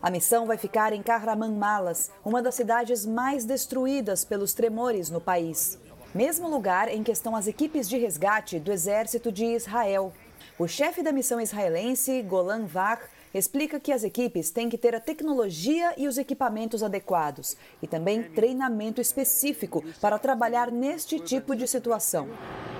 A missão vai ficar em Kahramanmalas, uma das cidades mais destruídas pelos tremores no país. Mesmo lugar em que estão as equipes de resgate do Exército de Israel. O chefe da missão israelense, Golan Vach, explica que as equipes têm que ter a tecnologia e os equipamentos adequados e também treinamento específico para trabalhar neste tipo de situação.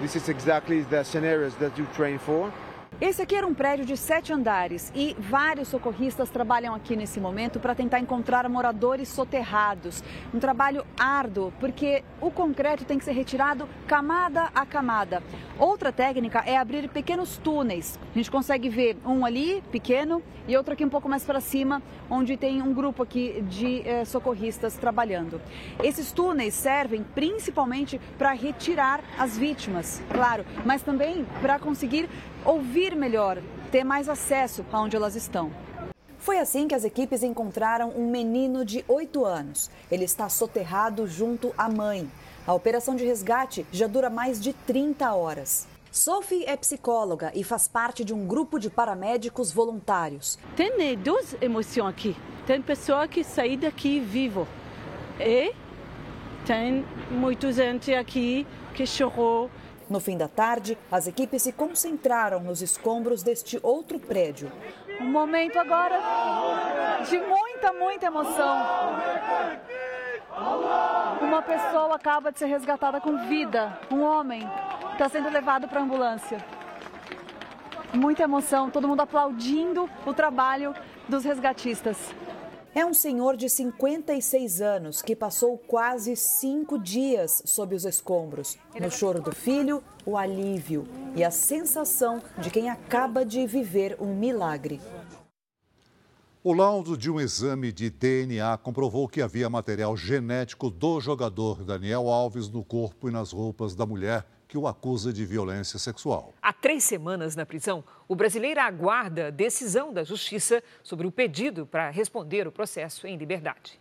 This is exactly the scenarios that you train for. Esse aqui era um prédio de sete andares e vários socorristas trabalham aqui nesse momento para tentar encontrar moradores soterrados. Um trabalho árduo, porque o concreto tem que ser retirado camada a camada. Outra técnica é abrir pequenos túneis. A gente consegue ver um ali, pequeno, e outro aqui um pouco mais para cima, onde tem um grupo aqui de eh, socorristas trabalhando. Esses túneis servem principalmente para retirar as vítimas, claro, mas também para conseguir ouvir melhor, ter mais acesso aonde elas estão. Foi assim que as equipes encontraram um menino de 8 anos. Ele está soterrado junto à mãe. A operação de resgate já dura mais de 30 horas. Sophie é psicóloga e faz parte de um grupo de paramédicos voluntários. Tem duas emoções aqui. Tem pessoa que sai daqui vivo e tem muita gente aqui que chorou. No fim da tarde, as equipes se concentraram nos escombros deste outro prédio. Um momento agora de muita, muita emoção. Uma pessoa acaba de ser resgatada com vida, um homem está sendo levado para a ambulância. Muita emoção, todo mundo aplaudindo o trabalho dos resgatistas. É um senhor de 56 anos que passou quase cinco dias sob os escombros. No choro do filho, o alívio e a sensação de quem acaba de viver um milagre. O laudo de um exame de DNA comprovou que havia material genético do jogador Daniel Alves no corpo e nas roupas da mulher que o acusa de violência sexual. Há três semanas na prisão, o brasileiro aguarda decisão da Justiça sobre o pedido para responder o processo em liberdade.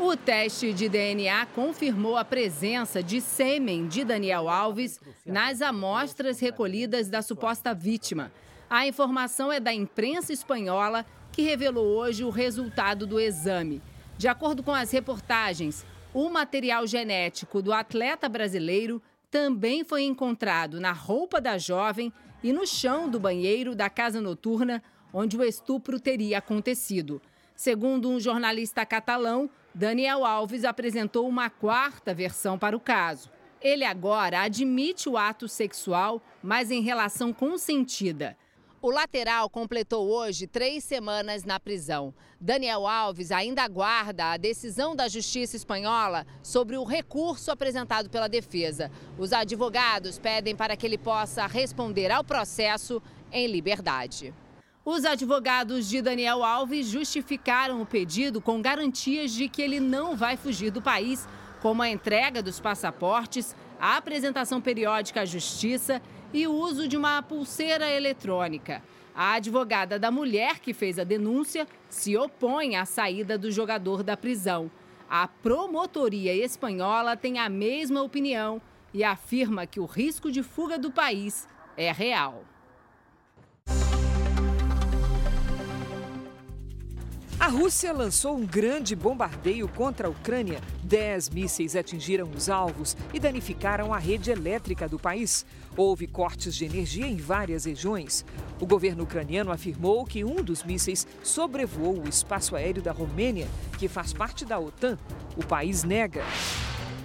O teste de DNA confirmou a presença de sêmen de Daniel Alves nas amostras recolhidas da suposta vítima. A informação é da imprensa espanhola, que revelou hoje o resultado do exame. De acordo com as reportagens, o material genético do atleta brasileiro também foi encontrado na roupa da jovem e no chão do banheiro da casa noturna onde o estupro teria acontecido. Segundo um jornalista catalão, Daniel Alves apresentou uma quarta versão para o caso. Ele agora admite o ato sexual, mas em relação consentida. O lateral completou hoje três semanas na prisão. Daniel Alves ainda aguarda a decisão da Justiça Espanhola sobre o recurso apresentado pela defesa. Os advogados pedem para que ele possa responder ao processo em liberdade. Os advogados de Daniel Alves justificaram o pedido com garantias de que ele não vai fugir do país, como a entrega dos passaportes, a apresentação periódica à justiça e o uso de uma pulseira eletrônica. A advogada da mulher que fez a denúncia se opõe à saída do jogador da prisão. A promotoria espanhola tem a mesma opinião e afirma que o risco de fuga do país é real. A Rússia lançou um grande bombardeio contra a Ucrânia. Dez mísseis atingiram os alvos e danificaram a rede elétrica do país. Houve cortes de energia em várias regiões. O governo ucraniano afirmou que um dos mísseis sobrevoou o espaço aéreo da Romênia, que faz parte da OTAN. O país nega.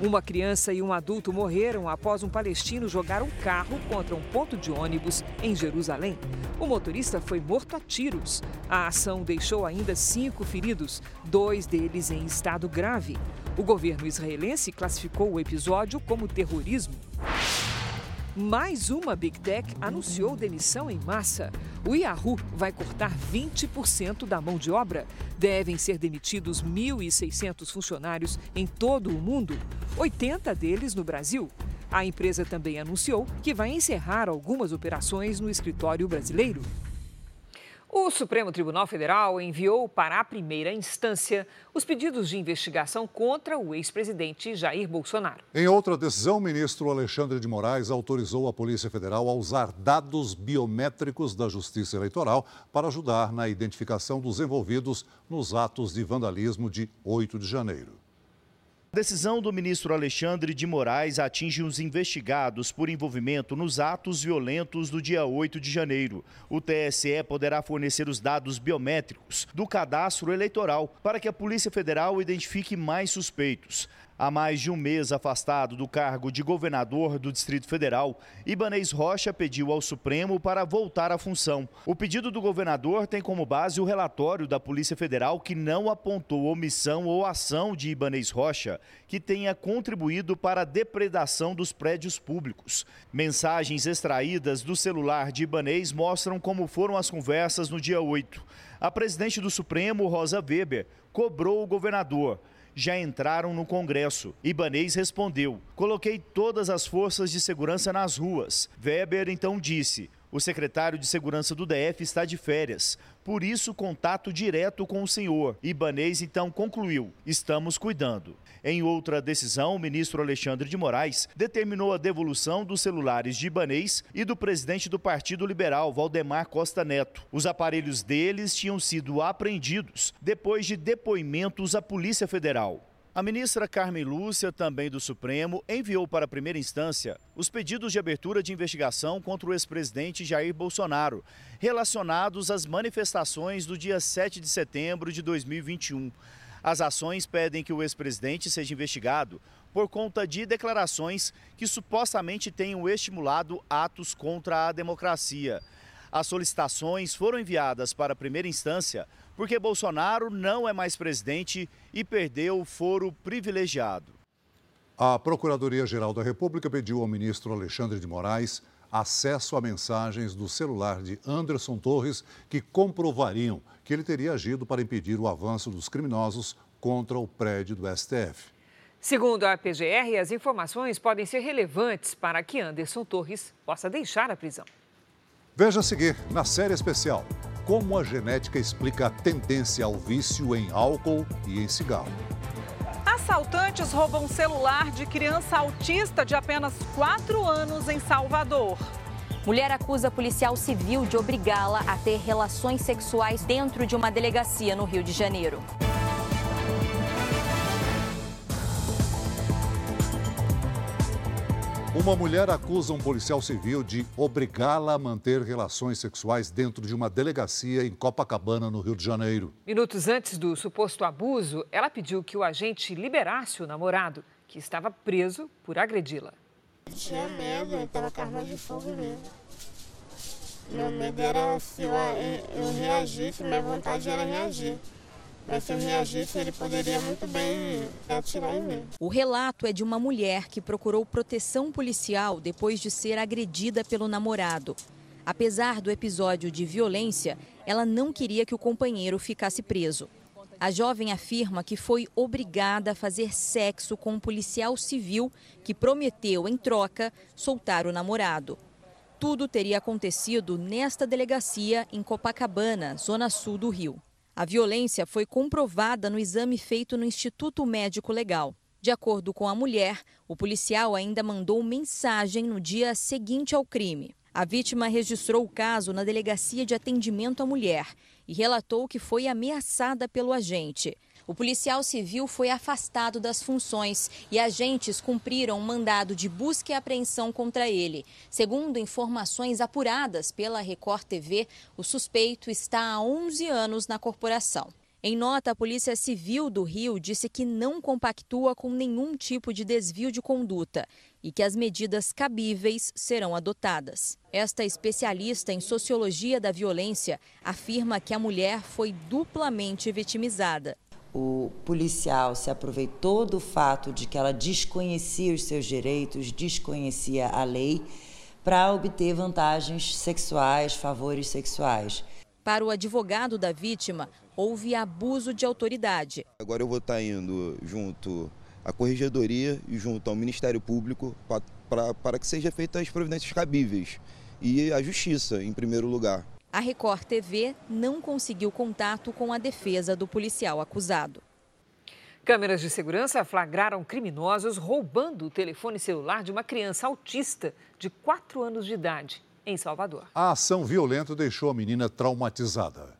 Uma criança e um adulto morreram após um palestino jogar um carro contra um ponto de ônibus em Jerusalém. O motorista foi morto a tiros. A ação deixou ainda cinco feridos, dois deles em estado grave. O governo israelense classificou o episódio como terrorismo. Mais uma Big Tech anunciou demissão em massa. O Yahoo vai cortar 20% da mão de obra. Devem ser demitidos 1.600 funcionários em todo o mundo, 80 deles no Brasil. A empresa também anunciou que vai encerrar algumas operações no escritório brasileiro. O Supremo Tribunal Federal enviou para a primeira instância os pedidos de investigação contra o ex-presidente Jair Bolsonaro. Em outra decisão, o ministro Alexandre de Moraes autorizou a Polícia Federal a usar dados biométricos da Justiça Eleitoral para ajudar na identificação dos envolvidos nos atos de vandalismo de 8 de janeiro. A decisão do ministro Alexandre de Moraes atinge os investigados por envolvimento nos atos violentos do dia 8 de janeiro. O TSE poderá fornecer os dados biométricos do cadastro eleitoral para que a Polícia Federal identifique mais suspeitos. Há mais de um mês afastado do cargo de governador do Distrito Federal, Ibanez Rocha pediu ao Supremo para voltar à função. O pedido do governador tem como base o relatório da Polícia Federal que não apontou omissão ou ação de Ibanez Rocha que tenha contribuído para a depredação dos prédios públicos. Mensagens extraídas do celular de Ibanez mostram como foram as conversas no dia 8. A presidente do Supremo, Rosa Weber, cobrou o governador já entraram no Congresso. Ibanês respondeu: Coloquei todas as forças de segurança nas ruas. Weber então disse: o secretário de Segurança do DF está de férias, por isso contato direto com o senhor. Ibanês então concluiu: estamos cuidando. Em outra decisão, o ministro Alexandre de Moraes determinou a devolução dos celulares de Ibanês e do presidente do Partido Liberal, Valdemar Costa Neto. Os aparelhos deles tinham sido apreendidos depois de depoimentos à Polícia Federal. A ministra Carmen Lúcia, também do Supremo, enviou para a primeira instância os pedidos de abertura de investigação contra o ex-presidente Jair Bolsonaro, relacionados às manifestações do dia 7 de setembro de 2021. As ações pedem que o ex-presidente seja investigado por conta de declarações que supostamente tenham estimulado atos contra a democracia. As solicitações foram enviadas para a primeira instância porque Bolsonaro não é mais presidente e perdeu o foro privilegiado. A Procuradoria-Geral da República pediu ao ministro Alexandre de Moraes acesso a mensagens do celular de Anderson Torres que comprovariam que ele teria agido para impedir o avanço dos criminosos contra o prédio do STF. Segundo a PGR, as informações podem ser relevantes para que Anderson Torres possa deixar a prisão. Veja a seguir na série especial como a genética explica a tendência ao vício em álcool e em cigarro. Assaltantes roubam celular de criança autista de apenas 4 anos em Salvador. Mulher acusa policial civil de obrigá-la a ter relações sexuais dentro de uma delegacia no Rio de Janeiro. Uma mulher acusa um policial civil de obrigá-la a manter relações sexuais dentro de uma delegacia em Copacabana, no Rio de Janeiro. Minutos antes do suposto abuso, ela pediu que o agente liberasse o namorado, que estava preso por agredi-la. Tinha medo, estava com arma de fogo mesmo. Meu medo era se eu, eu reagisse, minha vontade era reagir. Se eu reagisse, ele poderia muito bem atirar em mim. O relato é de uma mulher que procurou proteção policial depois de ser agredida pelo namorado. Apesar do episódio de violência, ela não queria que o companheiro ficasse preso. A jovem afirma que foi obrigada a fazer sexo com um policial civil que prometeu, em troca, soltar o namorado. Tudo teria acontecido nesta delegacia em Copacabana, zona sul do Rio. A violência foi comprovada no exame feito no Instituto Médico Legal. De acordo com a mulher, o policial ainda mandou mensagem no dia seguinte ao crime. A vítima registrou o caso na Delegacia de Atendimento à Mulher e relatou que foi ameaçada pelo agente. O policial civil foi afastado das funções e agentes cumpriram um mandado de busca e apreensão contra ele. Segundo informações apuradas pela Record TV, o suspeito está há 11 anos na corporação. Em nota, a Polícia Civil do Rio disse que não compactua com nenhum tipo de desvio de conduta e que as medidas cabíveis serão adotadas. Esta especialista em sociologia da violência afirma que a mulher foi duplamente vitimizada. O policial se aproveitou do fato de que ela desconhecia os seus direitos, desconhecia a lei, para obter vantagens sexuais, favores sexuais. Para o advogado da vítima, houve abuso de autoridade. Agora eu vou estar indo junto à Corregedoria e junto ao Ministério Público pra, pra, para que sejam feitas as providências cabíveis e a justiça, em primeiro lugar. A Record TV não conseguiu contato com a defesa do policial acusado. Câmeras de segurança flagraram criminosos roubando o telefone celular de uma criança autista de 4 anos de idade, em Salvador. A ação violenta deixou a menina traumatizada.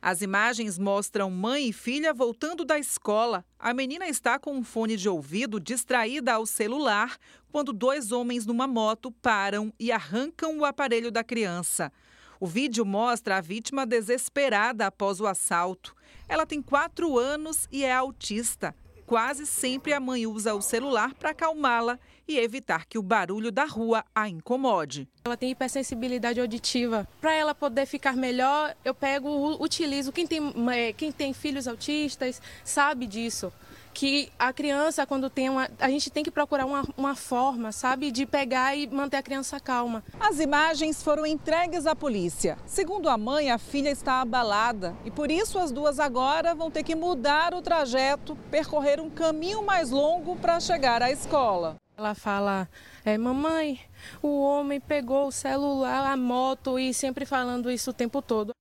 As imagens mostram mãe e filha voltando da escola. A menina está com um fone de ouvido distraída ao celular quando dois homens numa moto param e arrancam o aparelho da criança. O vídeo mostra a vítima desesperada após o assalto. Ela tem quatro anos e é autista. Quase sempre a mãe usa o celular para acalmá-la e evitar que o barulho da rua a incomode. Ela tem hipersensibilidade auditiva. Para ela poder ficar melhor, eu pego, utilizo. Quem tem, é, quem tem filhos autistas sabe disso que a criança, quando tem uma. A gente tem que procurar uma, uma forma, sabe, de pegar e manter a criança calma. As imagens foram entregues à polícia. Segundo a mãe, a filha está abalada e por isso as duas agora vão ter que mudar o trajeto, percorrer um caminho mais longo para chegar à escola. Ela fala, é, mamãe, o homem pegou o celular, a moto e sempre falando isso o tempo todo.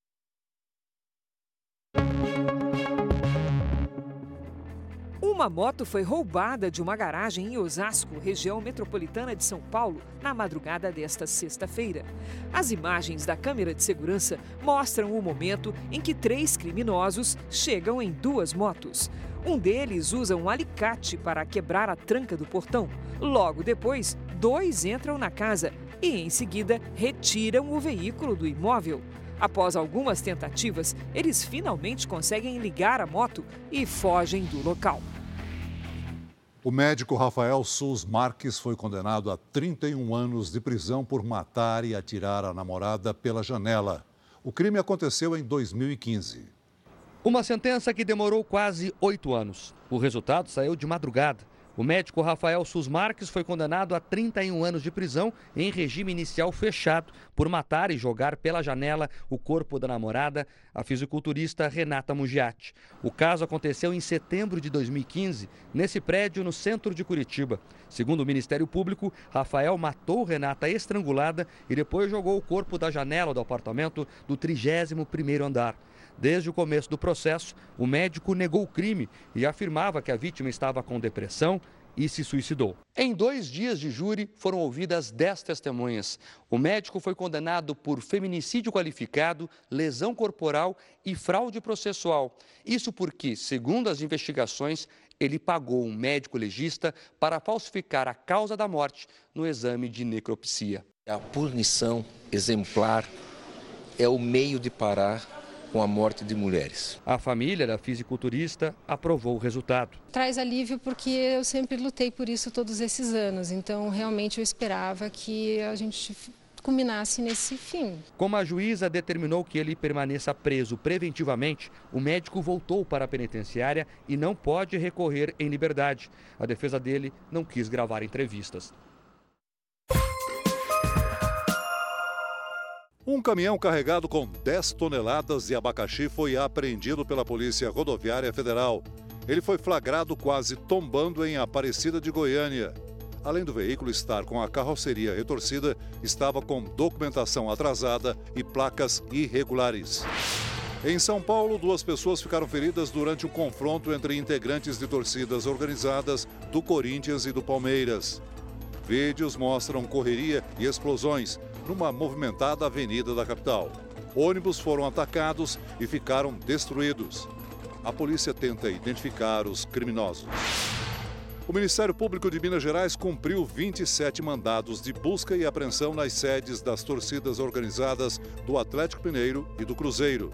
Uma moto foi roubada de uma garagem em Osasco, região metropolitana de São Paulo, na madrugada desta sexta-feira. As imagens da câmera de segurança mostram o momento em que três criminosos chegam em duas motos. Um deles usa um alicate para quebrar a tranca do portão. Logo depois, dois entram na casa e, em seguida, retiram o veículo do imóvel. Após algumas tentativas, eles finalmente conseguem ligar a moto e fogem do local. O médico Rafael Sus Marques foi condenado a 31 anos de prisão por matar e atirar a namorada pela janela. O crime aconteceu em 2015. Uma sentença que demorou quase oito anos. O resultado saiu de madrugada. O médico Rafael Sus Marques foi condenado a 31 anos de prisão em regime inicial fechado por matar e jogar pela janela o corpo da namorada, a fisiculturista Renata Mugiati. O caso aconteceu em setembro de 2015, nesse prédio no centro de Curitiba. Segundo o Ministério Público, Rafael matou Renata estrangulada e depois jogou o corpo da janela do apartamento do 31º andar. Desde o começo do processo, o médico negou o crime e afirmava que a vítima estava com depressão e se suicidou. Em dois dias de júri, foram ouvidas dez testemunhas. O médico foi condenado por feminicídio qualificado, lesão corporal e fraude processual. Isso porque, segundo as investigações, ele pagou um médico legista para falsificar a causa da morte no exame de necropsia. A punição exemplar é o meio de parar com a morte de mulheres. A família da fisiculturista aprovou o resultado. Traz alívio porque eu sempre lutei por isso todos esses anos, então realmente eu esperava que a gente culminasse nesse fim. Como a juíza determinou que ele permaneça preso preventivamente, o médico voltou para a penitenciária e não pode recorrer em liberdade. A defesa dele não quis gravar entrevistas. Um caminhão carregado com 10 toneladas de abacaxi foi apreendido pela Polícia Rodoviária Federal. Ele foi flagrado quase tombando em Aparecida de Goiânia. Além do veículo estar com a carroceria retorcida, estava com documentação atrasada e placas irregulares. Em São Paulo, duas pessoas ficaram feridas durante um confronto entre integrantes de torcidas organizadas do Corinthians e do Palmeiras. Vídeos mostram correria e explosões numa movimentada avenida da capital. Ônibus foram atacados e ficaram destruídos. A polícia tenta identificar os criminosos. O Ministério Público de Minas Gerais cumpriu 27 mandados de busca e apreensão nas sedes das torcidas organizadas do Atlético Mineiro e do Cruzeiro.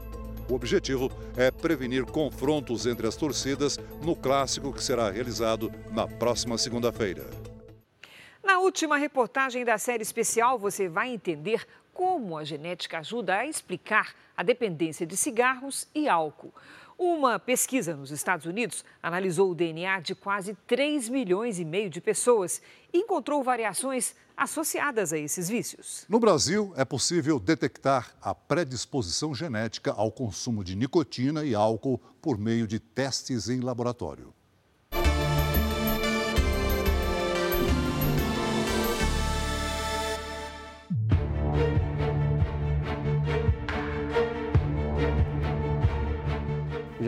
O objetivo é prevenir confrontos entre as torcidas no clássico que será realizado na próxima segunda-feira. Na última reportagem da série especial, você vai entender como a genética ajuda a explicar a dependência de cigarros e álcool. Uma pesquisa nos Estados Unidos analisou o DNA de quase 3 milhões e meio de pessoas e encontrou variações associadas a esses vícios. No Brasil, é possível detectar a predisposição genética ao consumo de nicotina e álcool por meio de testes em laboratório.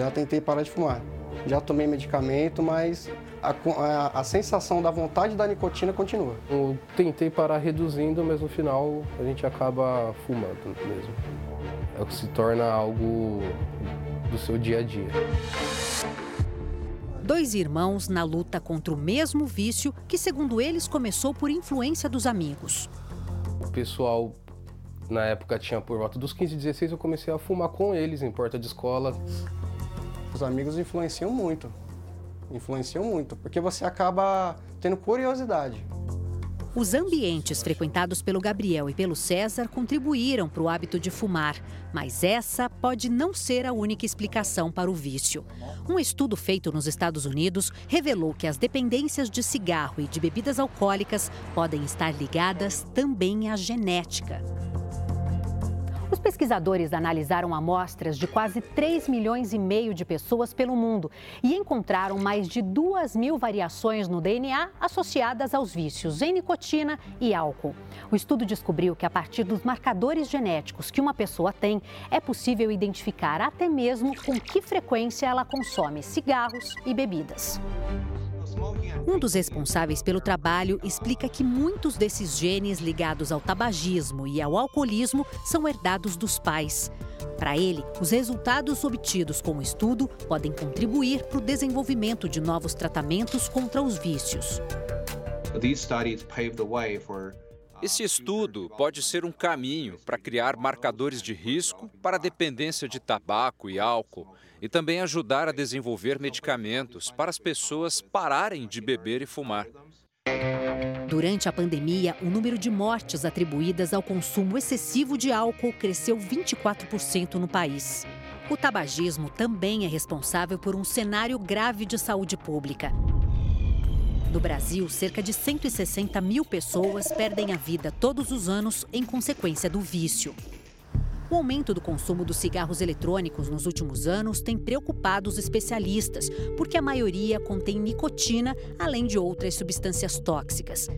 Já tentei parar de fumar. Já tomei medicamento, mas a, a, a, sensação da vontade da nicotina continua. Eu tentei parar reduzindo, mas no final a gente acaba fumando mesmo. É o que se torna algo do seu dia a dia. Dois irmãos na luta contra o mesmo vício que, segundo eles, começou por influência dos amigos. O pessoal, na época, tinha por volta dos 15, 16, eu comecei a fumar com eles em porta de escola. Os amigos influenciam muito. Influenciam muito, porque você acaba tendo curiosidade. Os ambientes frequentados pelo Gabriel e pelo César contribuíram para o hábito de fumar, mas essa pode não ser a única explicação para o vício. Um estudo feito nos Estados Unidos revelou que as dependências de cigarro e de bebidas alcoólicas podem estar ligadas também à genética. Os pesquisadores analisaram amostras de quase 3 milhões e meio de pessoas pelo mundo e encontraram mais de 2 mil variações no DNA associadas aos vícios em nicotina e álcool. O estudo descobriu que, a partir dos marcadores genéticos que uma pessoa tem, é possível identificar até mesmo com que frequência ela consome cigarros e bebidas. Um dos responsáveis pelo trabalho explica que muitos desses genes ligados ao tabagismo e ao alcoolismo são herdados dos pais. Para ele, os resultados obtidos com o estudo podem contribuir para o desenvolvimento de novos tratamentos contra os vícios. Esse estudo pode ser um caminho para criar marcadores de risco para a dependência de tabaco e álcool e também ajudar a desenvolver medicamentos para as pessoas pararem de beber e fumar. Durante a pandemia, o número de mortes atribuídas ao consumo excessivo de álcool cresceu 24% no país. O tabagismo também é responsável por um cenário grave de saúde pública. No Brasil, cerca de 160 mil pessoas perdem a vida todos os anos em consequência do vício. O aumento do consumo dos cigarros eletrônicos nos últimos anos tem preocupado os especialistas, porque a maioria contém nicotina, além de outras substâncias tóxicas.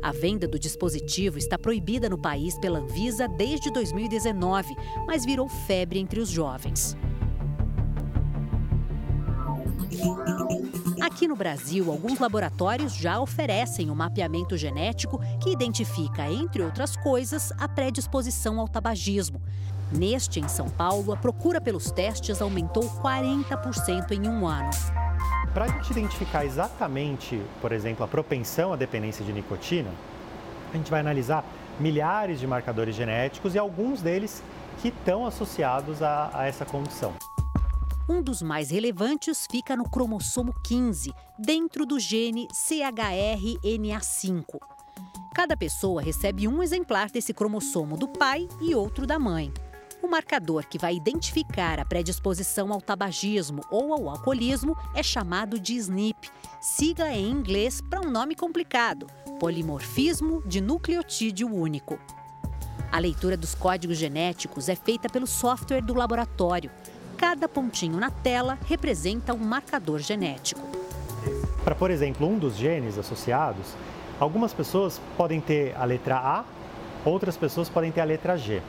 A venda do dispositivo está proibida no país pela Anvisa desde 2019, mas virou febre entre os jovens. Aqui no Brasil, alguns laboratórios já oferecem o um mapeamento genético que identifica, entre outras coisas, a predisposição ao tabagismo. Neste, em São Paulo, a procura pelos testes aumentou 40% em um ano. Para a gente identificar exatamente, por exemplo, a propensão à dependência de nicotina, a gente vai analisar milhares de marcadores genéticos e alguns deles que estão associados a, a essa condição. Um dos mais relevantes fica no cromossomo 15, dentro do gene CHRNA5. Cada pessoa recebe um exemplar desse cromossomo do pai e outro da mãe. O marcador que vai identificar a predisposição ao tabagismo ou ao alcoolismo é chamado de SNP, sigla em inglês para um nome complicado: polimorfismo de nucleotídeo único. A leitura dos códigos genéticos é feita pelo software do laboratório. Cada pontinho na tela representa um marcador genético. Para, por exemplo, um dos genes associados, algumas pessoas podem ter a letra A, outras pessoas podem ter a letra G.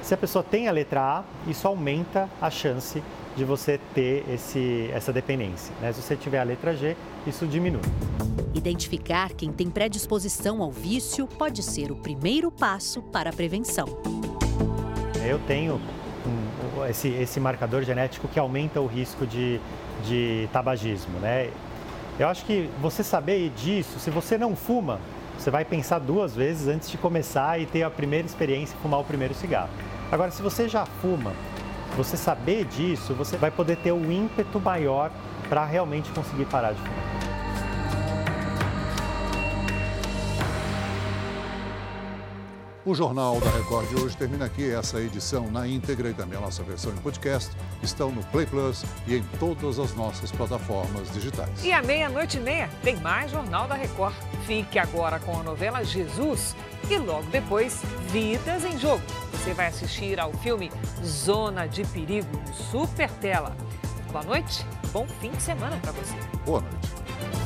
Se a pessoa tem a letra A, isso aumenta a chance de você ter esse, essa dependência. Né? Se você tiver a letra G, isso diminui. Identificar quem tem predisposição ao vício pode ser o primeiro passo para a prevenção. Eu tenho esse, esse marcador genético que aumenta o risco de, de tabagismo. Né? Eu acho que você saber disso, se você não fuma, você vai pensar duas vezes antes de começar e ter a primeira experiência e fumar o primeiro cigarro. Agora, se você já fuma, você saber disso, você vai poder ter o um ímpeto maior para realmente conseguir parar de fumar. O Jornal da Record de hoje termina aqui. Essa edição na íntegra e também a nossa versão em podcast estão no Play Plus e em todas as nossas plataformas digitais. E à meia-noite e meia tem mais Jornal da Record. Fique agora com a novela Jesus e logo depois Vidas em Jogo. Você vai assistir ao filme Zona de Perigo, Super Tela. Boa noite, bom fim de semana para você. Boa noite.